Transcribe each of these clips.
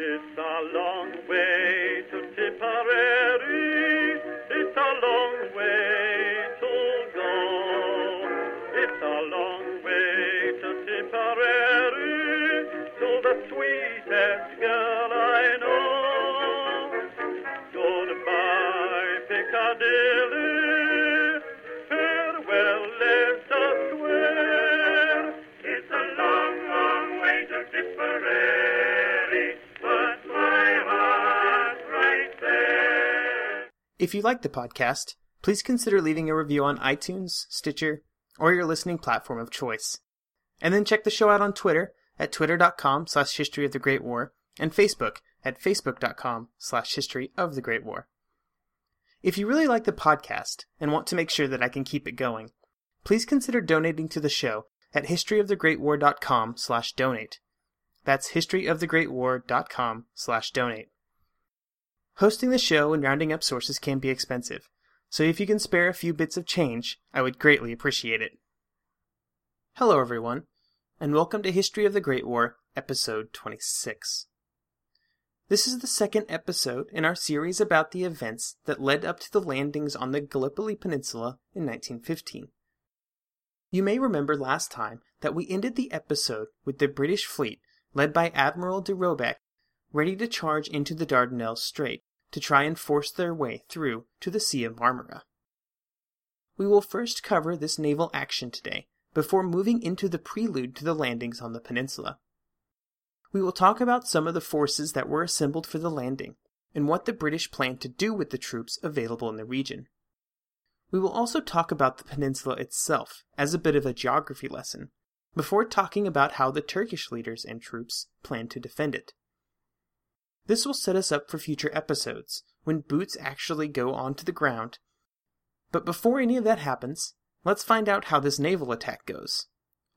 It's a long way to Tipperary. If you like the podcast, please consider leaving a review on iTunes, Stitcher, or your listening platform of choice. And then check the show out on Twitter at twitter.com slash history of the Great War and Facebook at facebook.com slash history of the Great War. If you really like the podcast and want to make sure that I can keep it going, please consider donating to the show at historyofthegreatwar.com slash donate. That's historyofthegreatwar.com slash donate. Hosting the show and rounding up sources can be expensive, so if you can spare a few bits of change, I would greatly appreciate it. Hello, everyone, and welcome to History of the Great War, episode 26. This is the second episode in our series about the events that led up to the landings on the Gallipoli Peninsula in 1915. You may remember last time that we ended the episode with the British fleet, led by Admiral de Robeck, ready to charge into the Dardanelles Strait to try and force their way through to the Sea of Marmara. We will first cover this naval action today, before moving into the prelude to the landings on the peninsula. We will talk about some of the forces that were assembled for the landing, and what the British planned to do with the troops available in the region. We will also talk about the peninsula itself as a bit of a geography lesson, before talking about how the Turkish leaders and troops planned to defend it. This will set us up for future episodes, when boots actually go onto the ground. But before any of that happens, let's find out how this naval attack goes,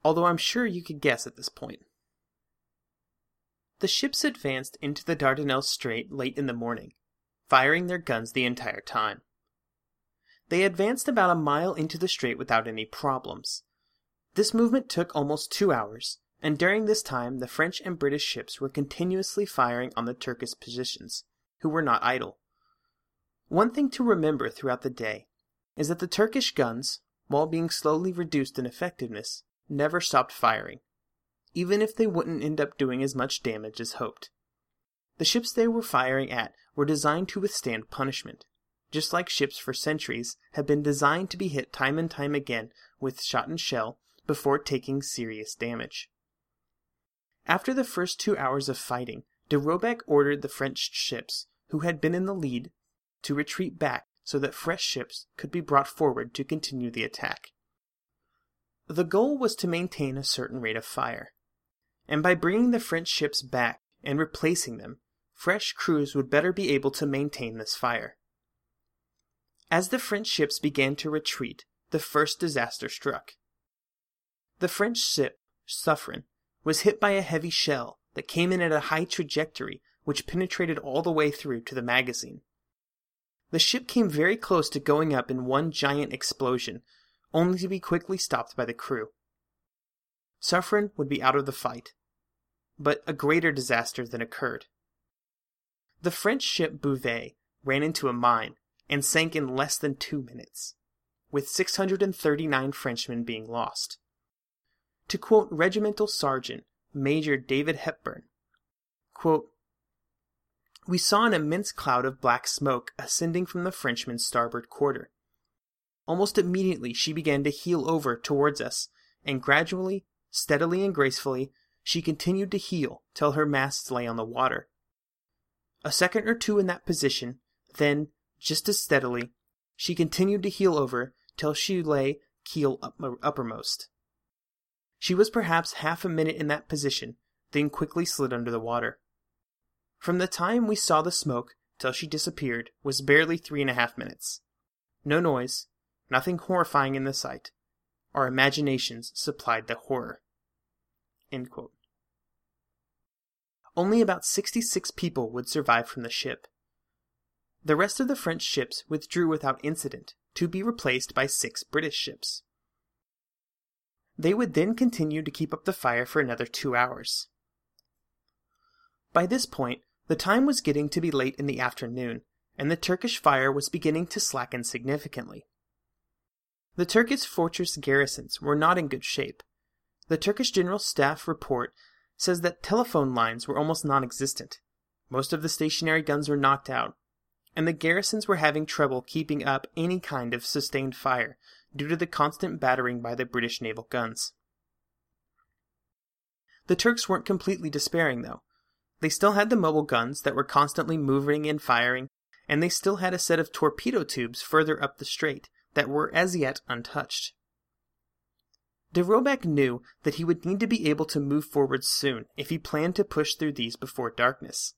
although I'm sure you could guess at this point. The ships advanced into the Dardanelles Strait late in the morning, firing their guns the entire time. They advanced about a mile into the strait without any problems. This movement took almost two hours, and during this time the French and British ships were continuously firing on the Turkish positions, who were not idle. One thing to remember throughout the day is that the Turkish guns, while being slowly reduced in effectiveness, never stopped firing, even if they wouldn't end up doing as much damage as hoped. The ships they were firing at were designed to withstand punishment, just like ships for centuries have been designed to be hit time and time again with shot and shell before taking serious damage. After the first two hours of fighting, de Robeck ordered the French ships, who had been in the lead, to retreat back so that fresh ships could be brought forward to continue the attack. The goal was to maintain a certain rate of fire, and by bringing the French ships back and replacing them, fresh crews would better be able to maintain this fire. As the French ships began to retreat, the first disaster struck. The French ship, Suffren, was hit by a heavy shell that came in at a high trajectory which penetrated all the way through to the magazine. The ship came very close to going up in one giant explosion, only to be quickly stopped by the crew. Suffren would be out of the fight, but a greater disaster then occurred. The French ship Bouvet ran into a mine and sank in less than two minutes, with 639 Frenchmen being lost. To quote Regimental Sergeant Major David Hepburn, quote, We saw an immense cloud of black smoke ascending from the Frenchman's starboard quarter. Almost immediately she began to heel over towards us, and gradually, steadily and gracefully, she continued to heel till her masts lay on the water. A second or two in that position, then, just as steadily, she continued to heel over till she lay keel up- uppermost. She was perhaps half a minute in that position, then quickly slid under the water. From the time we saw the smoke till she disappeared was barely three and a half minutes. No noise, nothing horrifying in the sight. Our imaginations supplied the horror. Only about 66 people would survive from the ship. The rest of the French ships withdrew without incident to be replaced by six British ships. They would then continue to keep up the fire for another two hours. By this point, The time was getting to be late in the afternoon, and the Turkish fire was beginning to slacken significantly. The Turkish fortress garrisons were not in good shape. The Turkish General Staff report says that telephone lines were almost non existent. Most of the stationary guns were knocked out, and the garrisons were having trouble keeping up any kind of sustained fire due to the constant battering by the British naval guns. The Turks weren't completely despairing, though. They still had the mobile guns that were constantly moving and firing, and they still had a set of torpedo tubes further up the strait that were as yet untouched. De Robeck knew that he would need to be able to move forward soon if he planned to push through these before darkness.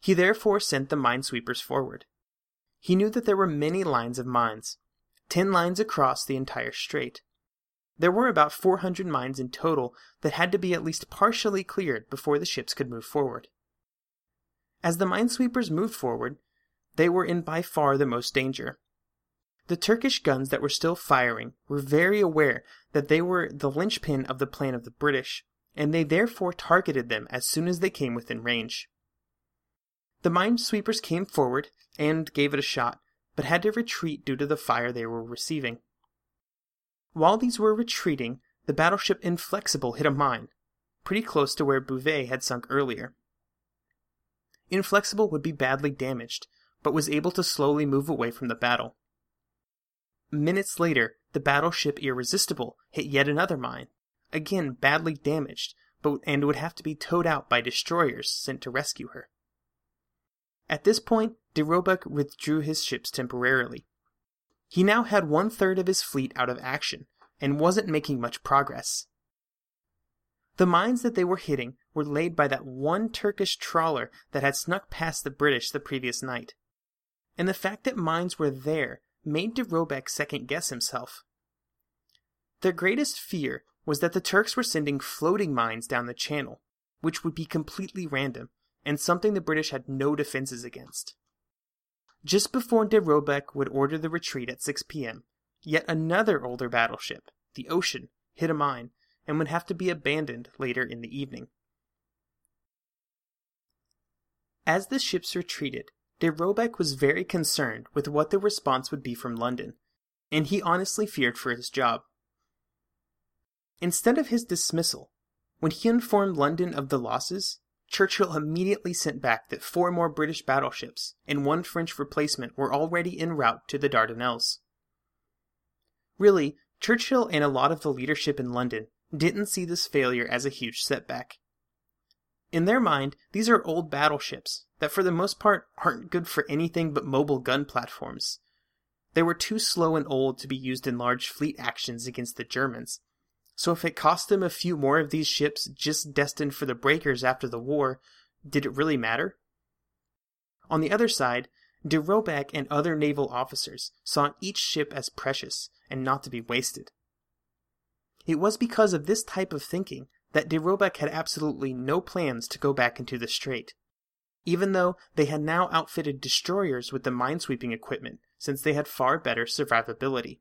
He therefore sent the minesweepers forward. He knew that there were many lines of mines, ten lines across the entire strait. There were about 400 mines in total that had to be at least partially cleared before the ships could move forward. As the minesweepers moved forward, they were in by far the most danger. The Turkish guns that were still firing were very aware that they were the linchpin of the plan of the British, and they therefore targeted them as soon as they came within range. The minesweepers came forward and gave it a shot, but had to retreat due to the fire they were receiving. While these were retreating, the battleship Inflexible hit a mine, pretty close to where Bouvet had sunk earlier. Inflexible would be badly damaged, but was able to slowly move away from the battle. Minutes later, the battleship Irresistible hit yet another mine, again badly damaged, but and would have to be towed out by destroyers sent to rescue her. At this point, de Robeck withdrew his ships temporarily. He now had one third of his fleet out of action and wasn't making much progress. The mines that they were hitting were laid by that one Turkish trawler that had snuck past the British the previous night. And the fact that mines were there made de Robeck second guess himself. Their greatest fear was that the Turks were sending floating mines down the channel, which would be completely random and something the British had no defenses against. Just before de Robeck would order the retreat at 6 p.m., yet another older battleship, the Ocean, hit a mine and would have to be abandoned later in the evening. As the ships retreated, De Robeck was very concerned with what the response would be from London, and he honestly feared for his job. Instead of his dismissal, when he informed London of the losses, Churchill immediately sent back that four more British battleships and one French replacement were already en route to the Dardanelles. Really, Churchill and a lot of the leadership in London didn't see this failure as a huge setback. In their mind, these are old battleships that for the most part aren't good for anything but mobile gun platforms. They were too slow and old to be used in large fleet actions against the Germans. So if it cost them a few more of these ships just destined for the breakers after the war, did it really matter? On the other side, de Robeck and other naval officers saw each ship as precious and not to be wasted. It was because of this type of thinking that de Robeck had absolutely no plans to go back into the strait even though they had now outfitted destroyers with the minesweeping equipment since they had far better survivability.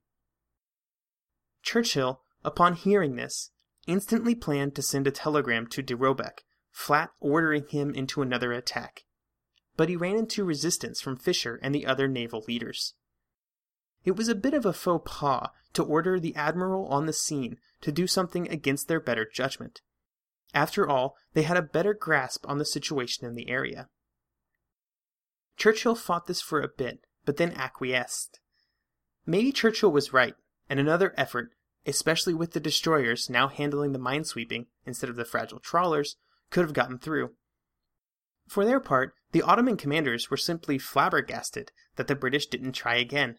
Churchill, upon hearing this, instantly planned to send a telegram to de Robeck, flat ordering him into another attack. But he ran into resistance from Fisher and the other naval leaders. It was a bit of a faux pas to order the admiral on the scene to do something against their better judgment. After all, they had a better grasp on the situation in the area. Churchill fought this for a bit, but then acquiesced. Maybe Churchill was right, and another effort, especially with the destroyers now handling the minesweeping instead of the fragile trawlers, could have gotten through. For their part, the Ottoman commanders were simply flabbergasted that the British didn't try again.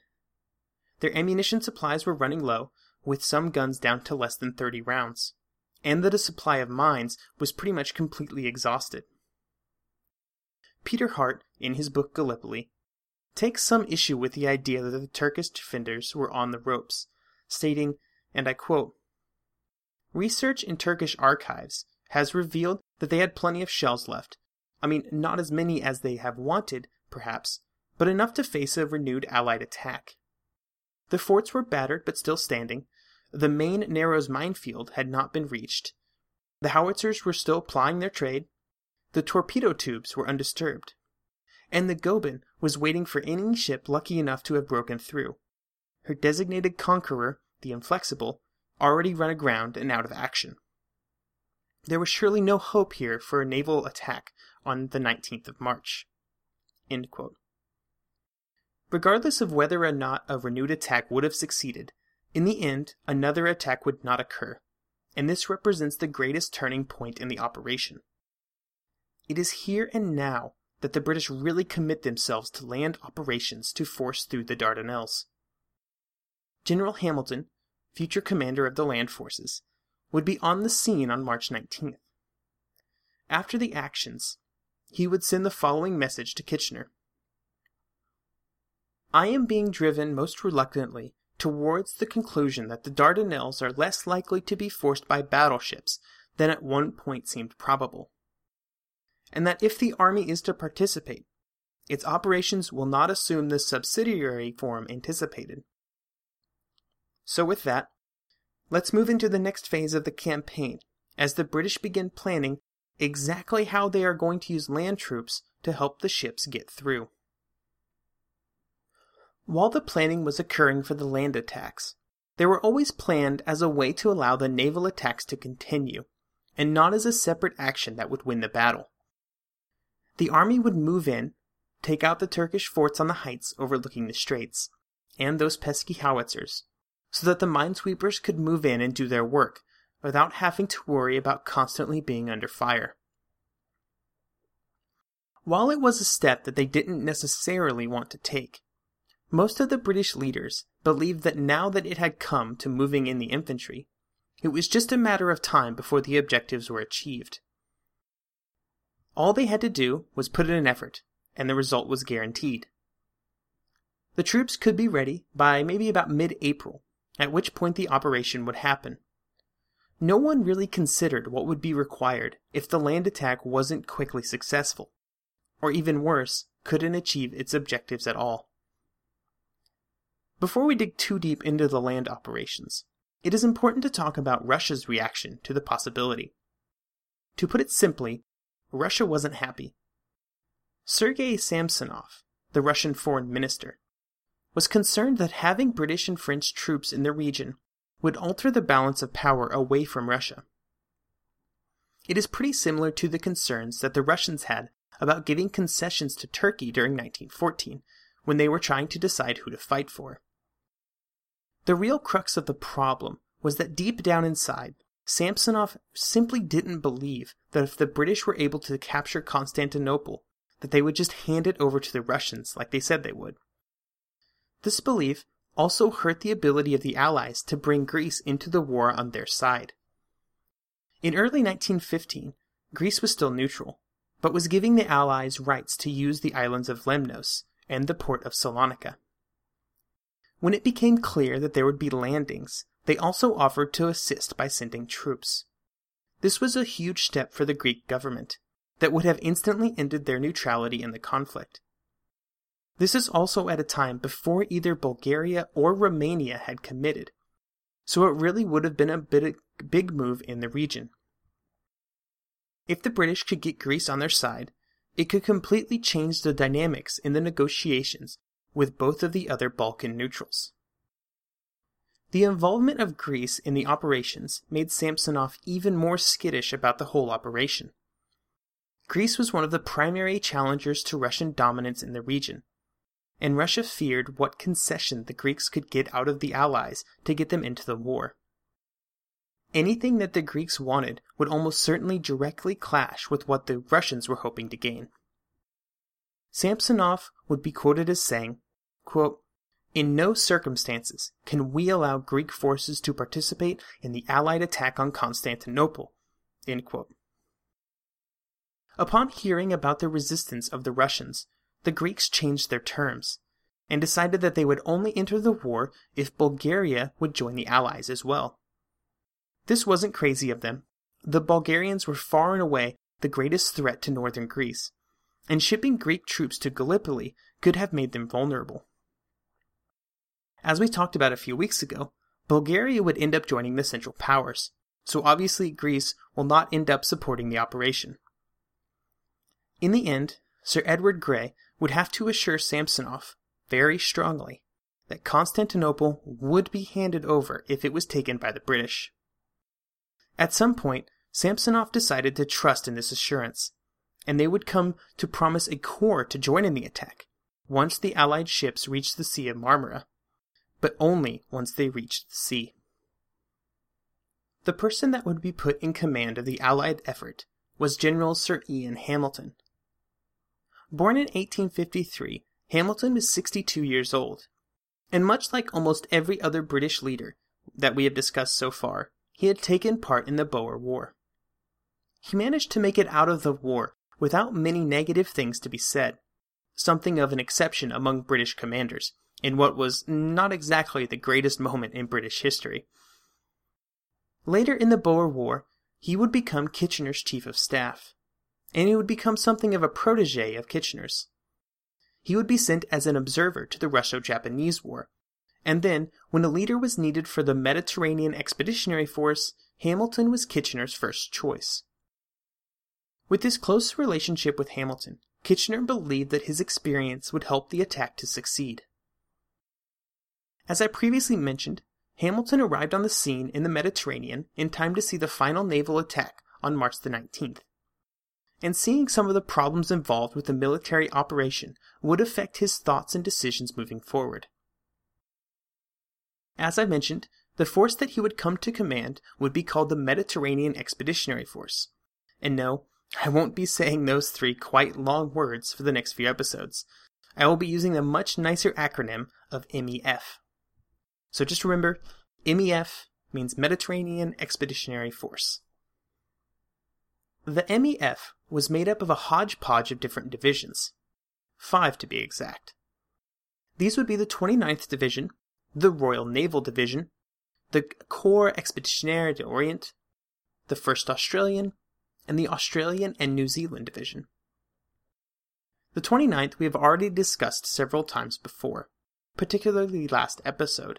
Their ammunition supplies were running low, with some guns down to less than 30 rounds, and that a supply of mines was pretty much completely exhausted. Peter Hart, in his book Gallipoli, takes some issue with the idea that the Turkish defenders were on the ropes, stating, and I quote, Research in Turkish archives has revealed that they had plenty of shells left. I mean, not as many as they have wanted, perhaps, but enough to face a renewed Allied attack. The forts were battered but still standing. The main Narrows minefield had not been reached. The howitzers were still plying their trade, the torpedo tubes were undisturbed, and the Goeben was waiting for any ship lucky enough to have broken through. Her designated conqueror, the Inflexible, already run aground and out of action. There was surely no hope here for a naval attack on the 19th of March. Regardless of whether or not a renewed attack would have succeeded, in the end, another attack would not occur, and this represents the greatest turning point in the operation. It is here and now that the British really commit themselves to land operations to force through the Dardanelles. General Hamilton, future commander of the land forces, would be on the scene on March 19th. After the actions, he would send the following message to Kitchener I am being driven most reluctantly towards the conclusion that the Dardanelles are less likely to be forced by battleships than at one point seemed probable, and that if the army is to participate, its operations will not assume the subsidiary form anticipated. So, with that, let's move into the next phase of the campaign as the British begin planning exactly how they are going to use land troops to help the ships get through. While the planning was occurring for the land attacks, they were always planned as a way to allow the naval attacks to continue, and not as a separate action that would win the battle. The army would move in, take out the Turkish forts on the heights overlooking the straits, and those pesky howitzers, so that the minesweepers could move in and do their work without having to worry about constantly being under fire. While it was a step that they didn't necessarily want to take, most of the British leaders believed that now that it had come to moving in the infantry, it was just a matter of time before the objectives were achieved. All they had to do was put in an effort, and the result was guaranteed. The troops could be ready by maybe about mid April, at which point the operation would happen. No one really considered what would be required if the land attack wasn't quickly successful, or even worse, couldn't achieve its objectives at all. Before we dig too deep into the land operations, it is important to talk about Russia's reaction to the possibility. To put it simply, Russia wasn't happy. Sergei Samsonov, the Russian foreign minister, was concerned that having British and French troops in the region would alter the balance of power away from Russia. It is pretty similar to the concerns that the Russians had about giving concessions to Turkey during 1914 when they were trying to decide who to fight for. The real crux of the problem was that deep down inside, Samsonov simply didn't believe that if the British were able to capture Constantinople, that they would just hand it over to the Russians like they said they would. This belief also hurt the ability of the Allies to bring Greece into the war on their side. In early 1915, Greece was still neutral, but was giving the Allies rights to use the islands of Lemnos and the port of Salonika. When it became clear that there would be landings, they also offered to assist by sending troops. This was a huge step for the Greek government that would have instantly ended their neutrality in the conflict. This is also at a time before either Bulgaria or Romania had committed, so it really would have been a big move in the region. If the British could get Greece on their side, it could completely change the dynamics in the negotiations with both of the other Balkan neutrals. The involvement of Greece in the operations made Samsonov even more skittish about the whole operation. Greece was one of the primary challengers to Russian dominance in the region, and Russia feared what concession the Greeks could get out of the Allies to get them into the war. Anything that the Greeks wanted would almost certainly directly clash with what the Russians were hoping to gain. Samsonov would be quoted as saying, quote, In no circumstances can we allow Greek forces to participate in the Allied attack on Constantinople. Upon hearing about the resistance of the Russians, the Greeks changed their terms and decided that they would only enter the war if Bulgaria would join the Allies as well. This wasn't crazy of them. The Bulgarians were far and away the greatest threat to northern Greece, and shipping Greek troops to Gallipoli could have made them vulnerable. As we talked about a few weeks ago, Bulgaria would end up joining the Central Powers, so obviously Greece will not end up supporting the operation. In the end, Sir Edward Grey would have to assure Samsonov, very strongly, that Constantinople would be handed over if it was taken by the British. At some point, Samsonov decided to trust in this assurance, and they would come to promise a corps to join in the attack once the Allied ships reached the Sea of Marmara, but only once they reached the sea. The person that would be put in command of the Allied effort was General Sir Ian Hamilton. Born in 1853, Hamilton was 62 years old, and much like almost every other British leader that we have discussed so far, he had taken part in the Boer War. He managed to make it out of the war without many negative things to be said, something of an exception among British commanders, in what was not exactly the greatest moment in British history. Later in the Boer War, he would become Kitchener's chief of staff, and he would become something of a protege of Kitchener's. He would be sent as an observer to the Russo Japanese War, and then, when a leader was needed for the Mediterranean Expeditionary Force, Hamilton was Kitchener's first choice. With this close relationship with Hamilton, Kitchener believed that his experience would help the attack to succeed. As I previously mentioned, Hamilton arrived on the scene in the Mediterranean in time to see the final naval attack on March the 19th. And seeing some of the problems involved with the military operation would affect his thoughts and decisions moving forward. As I mentioned, the force that he would come to command would be called the Mediterranean Expeditionary Force. And no, I won't be saying those three quite long words for the next few episodes. I will be using the much nicer acronym of MEF. So just remember, MEF means Mediterranean Expeditionary Force. The MEF was made up of a hodgepodge of different divisions, five to be exact. These would be the 29th Division, the Royal Naval Division, the Corps Expeditionnaire d'Orient, the 1st Australian, and the Australian and New Zealand Division. The 29th we have already discussed several times before, particularly last episode.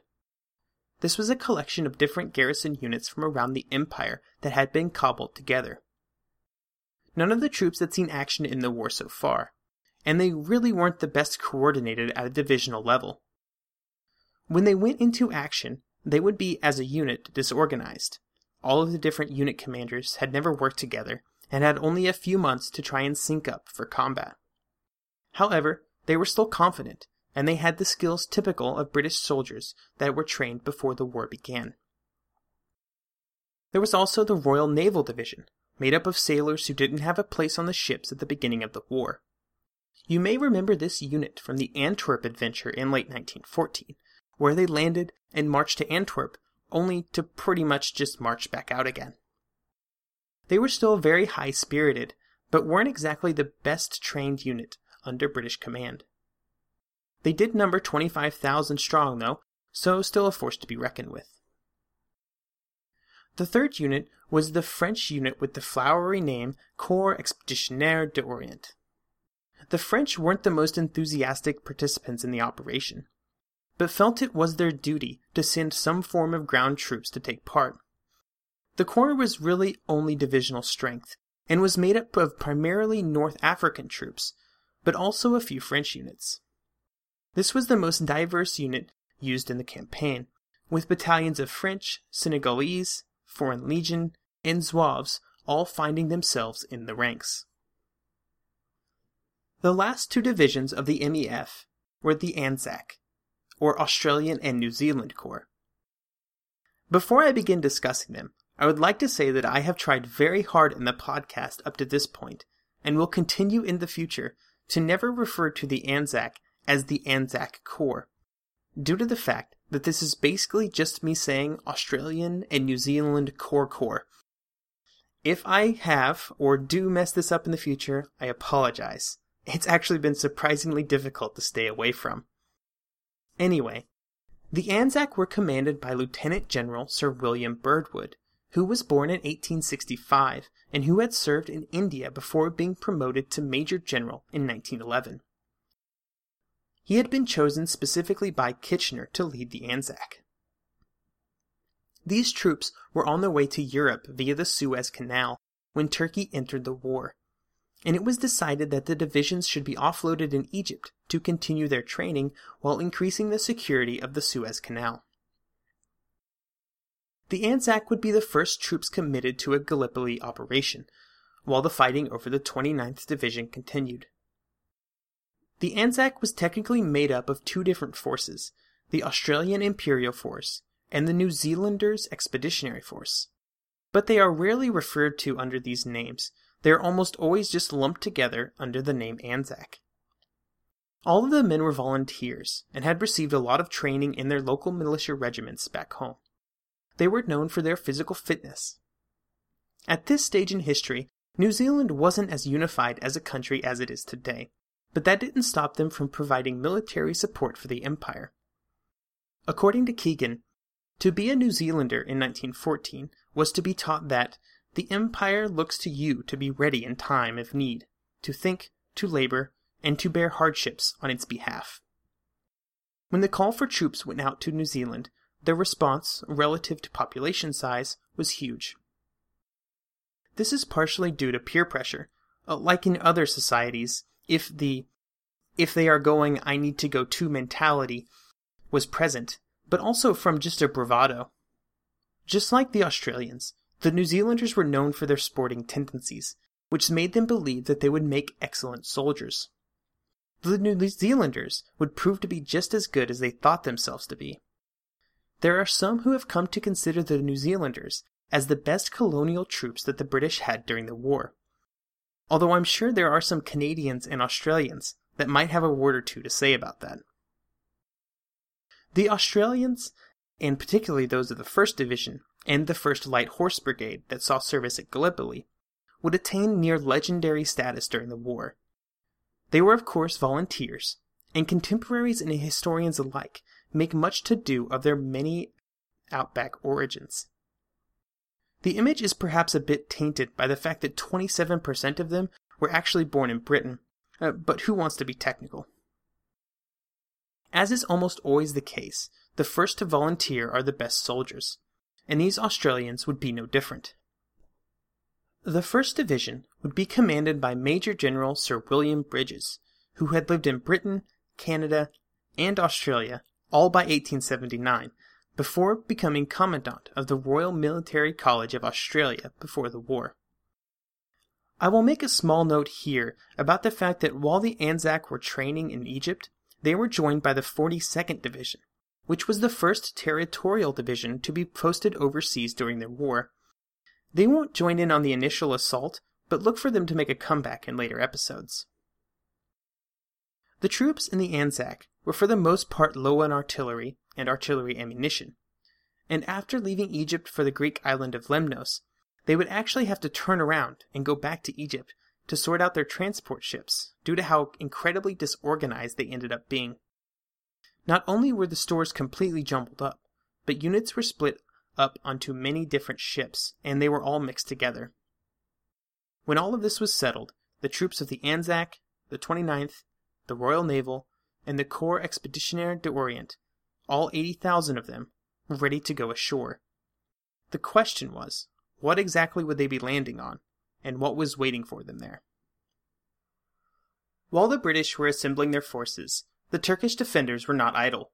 This was a collection of different garrison units from around the Empire that had been cobbled together. None of the troops had seen action in the war so far, and they really weren't the best coordinated at a divisional level. When they went into action, they would be, as a unit, disorganized. All of the different unit commanders had never worked together and had only a few months to try and sync up for combat. However, they were still confident and they had the skills typical of British soldiers that were trained before the war began. There was also the Royal Naval Division, made up of sailors who didn't have a place on the ships at the beginning of the war. You may remember this unit from the Antwerp adventure in late 1914, where they landed and marched to Antwerp, only to pretty much just march back out again. They were still very high spirited, but weren't exactly the best trained unit under British command. They did number 25,000 strong, though, so still a force to be reckoned with. The third unit was the French unit with the flowery name Corps Expeditionnaire d'Orient. The French weren't the most enthusiastic participants in the operation, but felt it was their duty to send some form of ground troops to take part. The Corps was really only divisional strength, and was made up of primarily North African troops, but also a few French units. This was the most diverse unit used in the campaign, with battalions of French, Senegalese, Foreign Legion, and Zouaves all finding themselves in the ranks. The last two divisions of the MEF were the ANZAC, or Australian and New Zealand Corps. Before I begin discussing them, I would like to say that I have tried very hard in the podcast up to this point, and will continue in the future, to never refer to the ANZAC as the Anzac Corps, due to the fact that this is basically just me saying Australian and New Zealand Corps Corps. If I have or do mess this up in the future, I apologize. It's actually been surprisingly difficult to stay away from. Anyway, the Anzac were commanded by Lieutenant General Sir William Birdwood, who was born in 1865 and who had served in India before being promoted to Major General in 1911. He had been chosen specifically by Kitchener to lead the Anzac. These troops were on their way to Europe via the Suez Canal when Turkey entered the war, and it was decided that the divisions should be offloaded in Egypt to continue their training while increasing the security of the Suez Canal. The Anzac would be the first troops committed to a Gallipoli operation, while the fighting over the 29th Division continued. The Anzac was technically made up of two different forces the Australian Imperial Force and the New Zealanders Expeditionary Force. But they are rarely referred to under these names, they are almost always just lumped together under the name Anzac. All of the men were volunteers and had received a lot of training in their local militia regiments back home. They were known for their physical fitness. At this stage in history, New Zealand wasn't as unified as a country as it is today, but that didn't stop them from providing military support for the empire. According to Keegan, to be a New Zealander in 1914 was to be taught that the empire looks to you to be ready in time of need, to think, to labor, and to bear hardships on its behalf. When the call for troops went out to New Zealand, their response, relative to population size, was huge. This is partially due to peer pressure. Uh, like in other societies, if the if they are going I need to go to mentality was present, but also from just a bravado. Just like the Australians, the New Zealanders were known for their sporting tendencies, which made them believe that they would make excellent soldiers. The New Zealanders would prove to be just as good as they thought themselves to be. There are some who have come to consider the New Zealanders as the best colonial troops that the British had during the war. Although I'm sure there are some Canadians and Australians that might have a word or two to say about that. The Australians, and particularly those of the 1st Division and the 1st Light Horse Brigade that saw service at Gallipoli, would attain near legendary status during the war. They were, of course, volunteers, and contemporaries and historians alike make much to do of their many outback origins. The image is perhaps a bit tainted by the fact that 27% of them were actually born in Britain, uh, but who wants to be technical? As is almost always the case, the first to volunteer are the best soldiers, and these Australians would be no different. The 1st Division would be commanded by Major General Sir William Bridges, who had lived in Britain, Canada, and Australia all by 1879, before becoming Commandant of the Royal Military College of Australia before the war. I will make a small note here about the fact that while the Anzac were training in Egypt, they were joined by the 42nd Division, which was the first territorial division to be posted overseas during the war. They won't join in on the initial assault, but look for them to make a comeback in later episodes. The troops in the Anzac were for the most part low on artillery and artillery ammunition, and after leaving Egypt for the Greek island of Lemnos, they would actually have to turn around and go back to Egypt to sort out their transport ships due to how incredibly disorganized they ended up being. Not only were the stores completely jumbled up, but units were split up onto many different ships, and they were all mixed together. When all of this was settled, the troops of the Anzac, the 29th, the Royal Naval, and the Corps Expeditionnaire d'Orient, all 80,000 of them, were ready to go ashore. The question was, what exactly would they be landing on, and what was waiting for them there? While the British were assembling their forces, the Turkish defenders were not idle.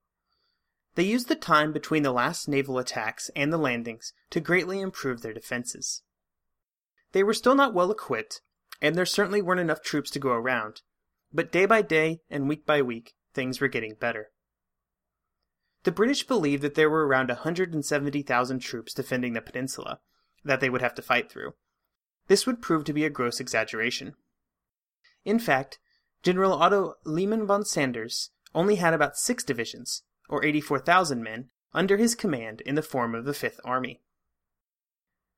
They used the time between the last naval attacks and the landings to greatly improve their defenses. They were still not well equipped, and there certainly weren't enough troops to go around, but day by day and week by week, things were getting better. The British believed that there were around 170,000 troops defending the peninsula that they would have to fight through. This would prove to be a gross exaggeration. In fact, General Otto Liman von Sanders only had about six divisions, or 84,000 men, under his command in the form of the Fifth Army.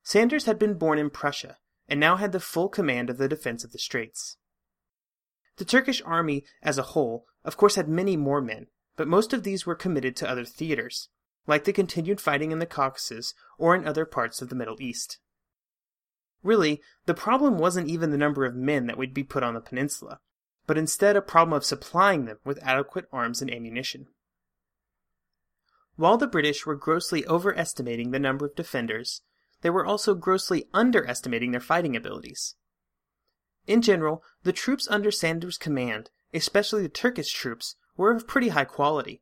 Sanders had been born in Prussia and now had the full command of the defense of the Straits. The Turkish army as a whole, of course, had many more men, but most of these were committed to other theaters, like the continued fighting in the Caucasus or in other parts of the Middle East. Really, the problem wasn't even the number of men that would be put on the peninsula, but instead a problem of supplying them with adequate arms and ammunition. While the British were grossly overestimating the number of defenders, they were also grossly underestimating their fighting abilities. In general, the troops under Sanders' command, especially the Turkish troops, were of pretty high quality,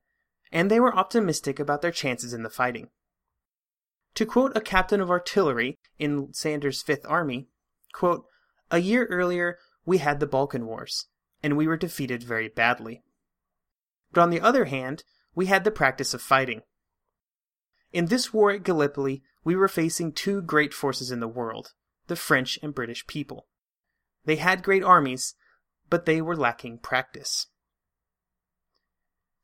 and they were optimistic about their chances in the fighting. To quote a captain of artillery in Sanders' Fifth Army, quote, A year earlier, we had the Balkan Wars, and we were defeated very badly. But on the other hand, we had the practice of fighting. In this war at Gallipoli, we were facing two great forces in the world, the French and British people. They had great armies, but they were lacking practice.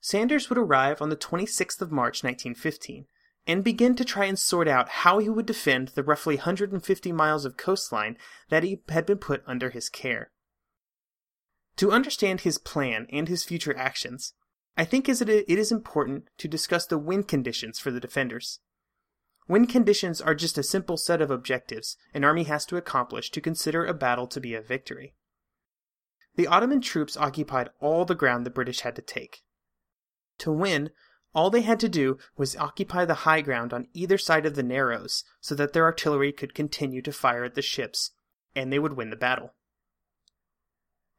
Sanders would arrive on the 26th of March 1915 and begin to try and sort out how he would defend the roughly 150 miles of coastline that he had been put under his care. To understand his plan and his future actions, I think it is important to discuss the win conditions for the defenders. Win conditions are just a simple set of objectives an army has to accomplish to consider a battle to be a victory. The Ottoman troops occupied all the ground the British had to take. To win, all they had to do was occupy the high ground on either side of the narrows so that their artillery could continue to fire at the ships, and they would win the battle.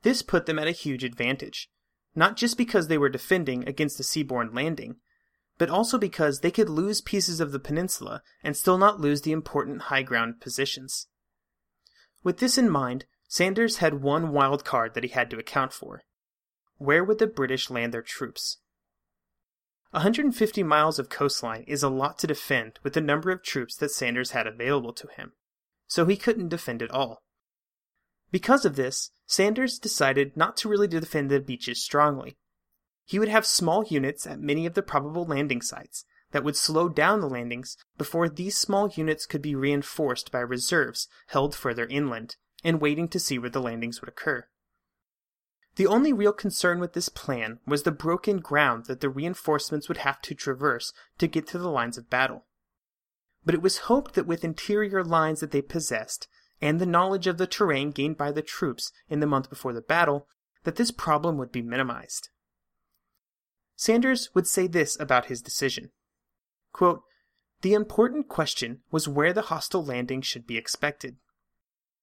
This put them at a huge advantage, not just because they were defending against a seaborne landing, but also because they could lose pieces of the peninsula and still not lose the important high ground positions. With this in mind, Sanders had one wild card that he had to account for. Where would the British land their troops? 150 miles of coastline is a lot to defend with the number of troops that Sanders had available to him, so he couldn't defend it all. Because of this, Sanders decided not to really defend the beaches strongly. He would have small units at many of the probable landing sites that would slow down the landings before these small units could be reinforced by reserves held further inland and waiting to see where the landings would occur. The only real concern with this plan was the broken ground that the reinforcements would have to traverse to get to the lines of battle. But it was hoped that with interior lines that they possessed, and the knowledge of the terrain gained by the troops in the month before the battle, that this problem would be minimized. Sanders would say this about his decision Quote, The important question was where the hostile landing should be expected.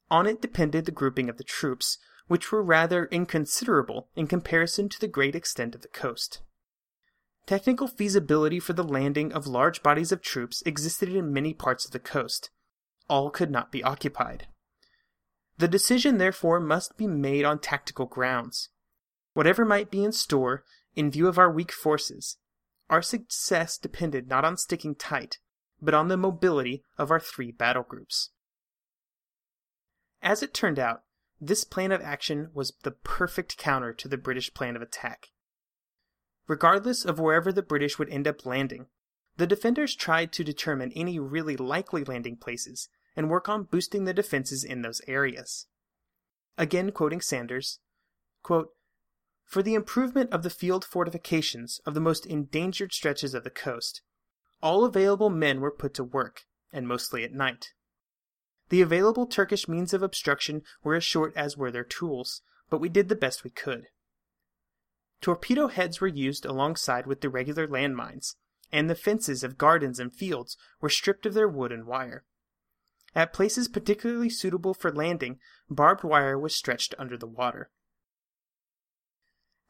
On it depended the grouping of the troops, which were rather inconsiderable in comparison to the great extent of the coast. Technical feasibility for the landing of large bodies of troops existed in many parts of the coast. All could not be occupied. The decision, therefore, must be made on tactical grounds. Whatever might be in store, in view of our weak forces, our success depended not on sticking tight, but on the mobility of our three battle groups. As it turned out, this plan of action was the perfect counter to the British plan of attack. Regardless of wherever the British would end up landing, the defenders tried to determine any really likely landing places and work on boosting the defenses in those areas. Again quoting Sanders, quote, For the improvement of the field fortifications of the most endangered stretches of the coast, all available men were put to work, and mostly at night. The available Turkish means of obstruction were as short as were their tools, but we did the best we could. Torpedo heads were used alongside with the regular landmines, and the fences of gardens and fields were stripped of their wood and wire. At places particularly suitable for landing, barbed wire was stretched under the water.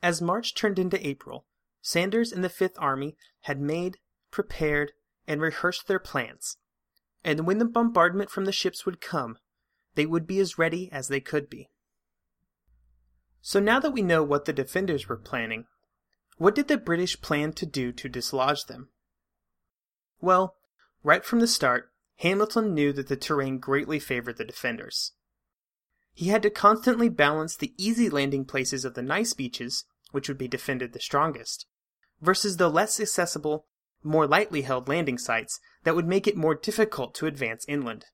As March turned into April, Sanders and the Fifth Army had made, prepared, and rehearsed their plans, and when the bombardment from the ships would come, they would be as ready as they could be. So now that we know what the defenders were planning, what did the British plan to do to dislodge them? Well, right from the start, Hamilton knew that the terrain greatly favored the defenders. He had to constantly balance the easy landing places of the nice beaches, which would be defended the strongest, versus the less accessible more lightly held landing sites that would make it more difficult to advance inland.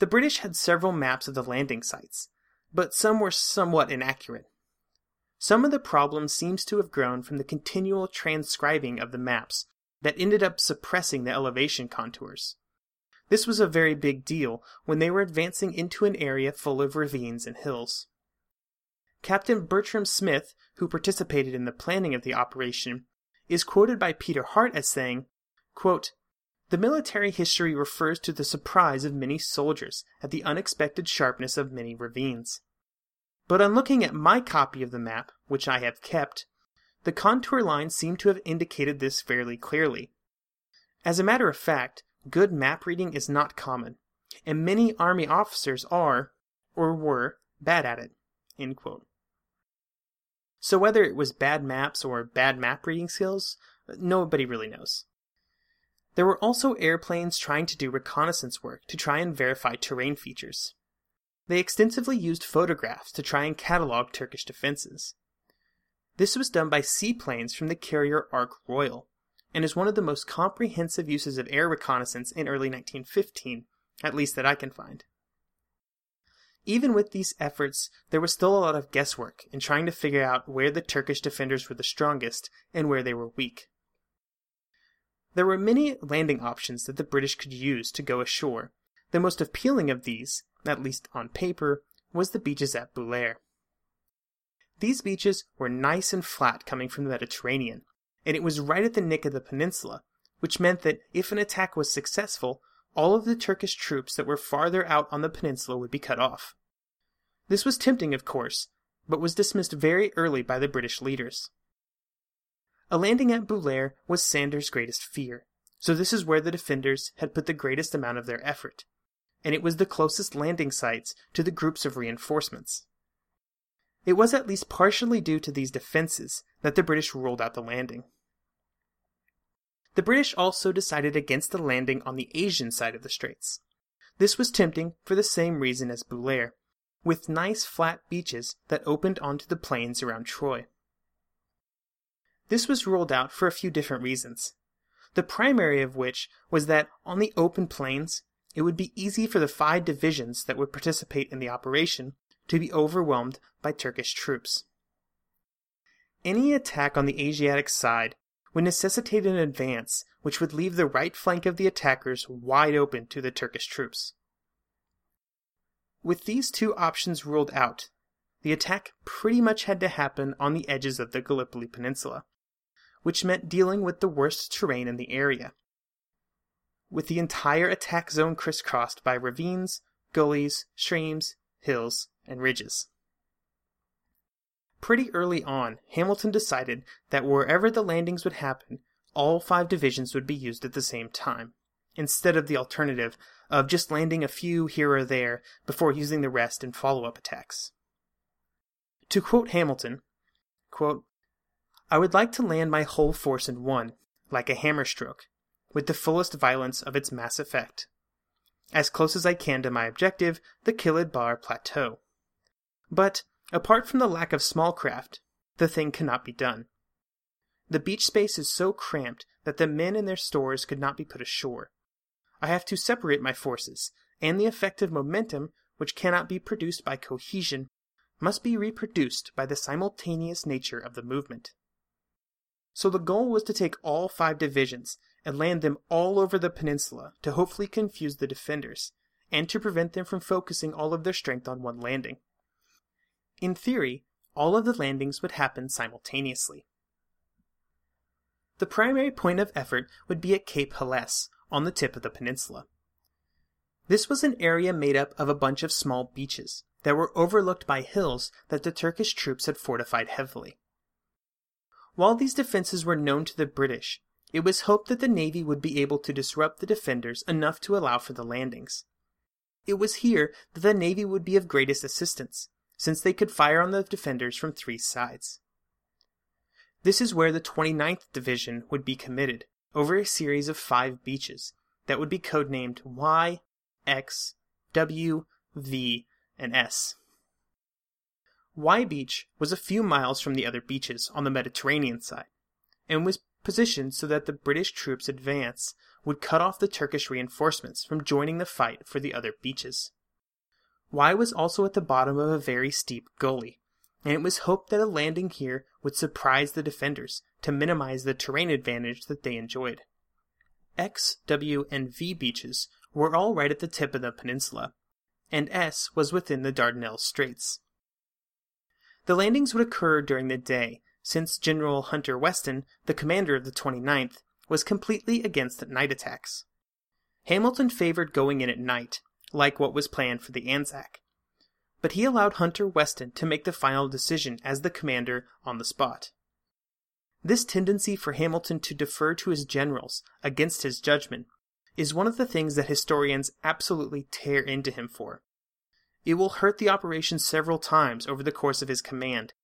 The British had several maps of the landing sites, but some were somewhat inaccurate. Some of the problem seems to have grown from the continual transcribing of the maps that ended up suppressing the elevation contours. This was a very big deal when they were advancing into an area full of ravines and hills. Captain Bertram Smith, who participated in the planning of the operation, is quoted by Peter Hart as saying, quote, The military history refers to the surprise of many soldiers at the unexpected sharpness of many ravines. But on looking at my copy of the map, which I have kept, the contour lines seem to have indicated this fairly clearly. As a matter of fact, good map reading is not common, and many Army officers are, or were, bad at it. So whether it was bad maps or bad map reading skills, nobody really knows. There were also airplanes trying to do reconnaissance work to try and verify terrain features. They extensively used photographs to try and catalog Turkish defenses. This was done by seaplanes from the carrier Ark Royal, and is one of the most comprehensive uses of air reconnaissance in early 1915, at least that I can find. Even with these efforts, there was still a lot of guesswork in trying to figure out where the Turkish defenders were the strongest and where they were weak. There were many landing options that the British could use to go ashore. The most appealing of these, at least on paper, was the beaches at Bulair. These beaches were nice and flat coming from the Mediterranean, and it was right at the nick of the peninsula, which meant that if an attack was successful, all of the Turkish troops that were farther out on the peninsula would be cut off. This was tempting, of course, but was dismissed very early by the British leaders. A landing at Bulair was Sanders' greatest fear, so this is where the defenders had put the greatest amount of their effort, and it was the closest landing sites to the groups of reinforcements. It was at least partially due to these defenses that the British ruled out the landing. The British also decided against the landing on the Asian side of the straits. This was tempting for the same reason as Bulair, with nice flat beaches that opened onto the plains around Troy. This was ruled out for a few different reasons. The primary of which was that on the open plains, it would be easy for the five divisions that would participate in the operation to be overwhelmed by Turkish troops. Any attack on the Asiatic side would necessitate an advance which would leave the right flank of the attackers wide open to the Turkish troops. With these two options ruled out, the attack pretty much had to happen on the edges of the Gallipoli Peninsula, which meant dealing with the worst terrain in the area. With the entire attack zone crisscrossed by ravines, gullies, streams, hills, and ridges. Pretty early on, Hamilton decided that wherever the landings would happen, all five divisions would be used at the same time, instead of the alternative of just landing a few here or there before using the rest in follow up attacks. To quote Hamilton, quote, I would like to land my whole force in one, like a hammer stroke, with the fullest violence of its mass effect. As close as I can to my objective, the Kilid Bahr Plateau. But, apart from the lack of small craft, the thing cannot be done. The beach space is so cramped that the men and their stores could not be put ashore. I have to separate my forces, and the effective momentum, which cannot be produced by cohesion, must be reproduced by the simultaneous nature of the movement. So the goal was to take all five divisions and land them all over the peninsula to hopefully confuse the defenders, and to prevent them from focusing all of their strength on one landing. In theory, all of the landings would happen simultaneously. The primary point of effort would be at Cape Helles, on the tip of the peninsula. This was an area made up of a bunch of small beaches that were overlooked by hills that the Turkish troops had fortified heavily. While these defenses were known to the British, it was hoped that the Navy would be able to disrupt the defenders enough to allow for the landings. It was here that the Navy would be of greatest assistance, since they could fire on the defenders from three sides. This is where the 29th Division would be committed, over a series of five beaches that would be codenamed Y, X, W, V, and S. Y Beach was a few miles from the other beaches on the Mediterranean side, and was positioned so that the British troops' advance would cut off the Turkish reinforcements from joining the fight for the other beaches. Y was also at the bottom of a very steep gully, and it was hoped that a landing here would surprise the defenders to minimize the terrain advantage that they enjoyed. X, W, and V beaches were all right at the tip of the peninsula, and S was within the Dardanelles Straits. The landings would occur during the day, since General Hunter Weston, the commander of the 29th, was completely against night attacks, Hamilton favored going in at night, like what was planned for the Anzac. But he allowed Hunter Weston to make the final decision as the commander on the spot. This tendency for Hamilton to defer to his generals against his judgment is one of the things that historians absolutely tear into him for. It will hurt the operation several times over the course of his command,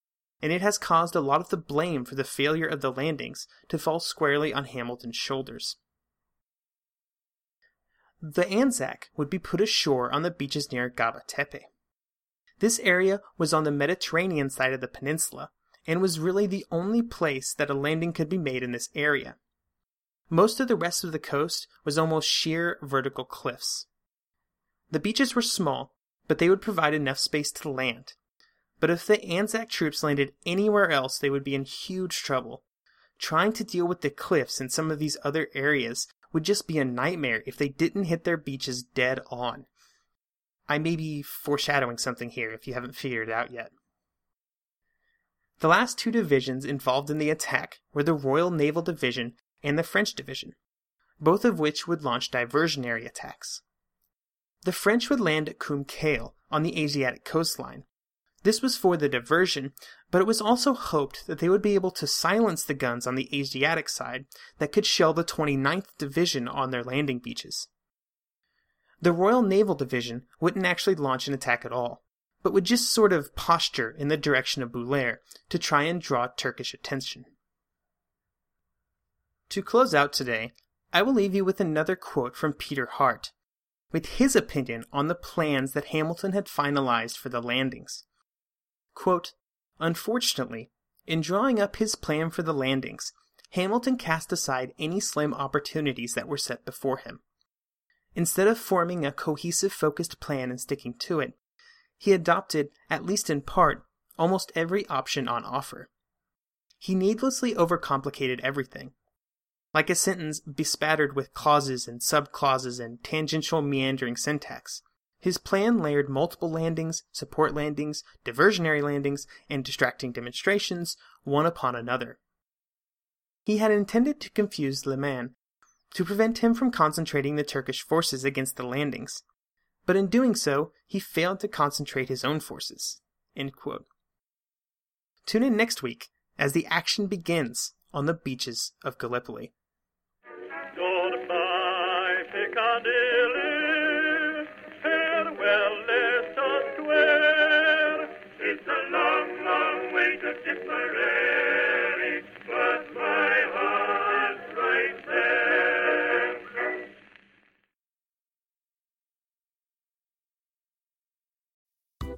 and it has caused a lot of the blame for the failure of the landings to fall squarely on Hamilton's shoulders. The Anzac would be put ashore on the beaches near Gaba Tepe. This area was on the Mediterranean side of the peninsula, and was really the only place that a landing could be made in this area. Most of the rest of the coast was almost sheer vertical cliffs. The beaches were small, but they would provide enough space to land. But if the Anzac troops landed anywhere else, they would be in huge trouble. Trying to deal with the cliffs in some of these other areas would just be a nightmare if they didn't hit their beaches dead on. I may be foreshadowing something here if you haven't figured it out yet. The last two divisions involved in the attack were the Royal Naval Division and the French Division, both of which would launch diversionary attacks. The French would land at Kum Kale on the Asiatic coastline. This was for the diversion, but it was also hoped that they would be able to silence the guns on the Asiatic side that could shell the 29th Division on their landing beaches. The Royal Naval Division wouldn't actually launch an attack at all, but would just sort of posture in the direction of Bulair to try and draw Turkish attention. To close out today, I will leave you with another quote from Peter Hart, with his opinion on the plans that Hamilton had finalized for the landings. Quote, Unfortunately, in drawing up his plan for the landings, Hamilton cast aside any slim opportunities that were set before him. Instead of forming a cohesive, focused plan and sticking to it, he adopted, at least in part, almost every option on offer. He needlessly overcomplicated everything. Like a sentence bespattered with clauses and subclauses and tangential meandering syntax, his plan layered multiple landings, support landings, diversionary landings, and distracting demonstrations, one upon another. He had intended to confuse Liman to prevent him from concentrating the Turkish forces against the landings. But in doing so, he failed to concentrate his own forces. Tune in next week as the action begins on the beaches of Gallipoli.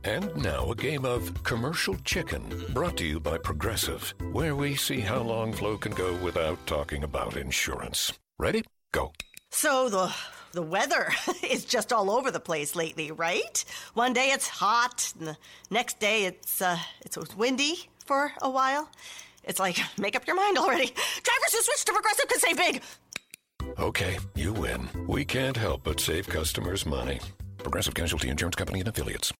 And now a game of commercial chicken brought to you by Progressive, where we see how long Flo can go without talking about insurance. Ready? Go. So the the weather is just all over the place lately, right? One day it's hot, and the next day it's uh, it's windy for a while. It's like make up your mind already. Drivers who switch to Progressive could save big. Okay, you win. We can't help but save customers money. Progressive Casualty Insurance Company and Affiliates.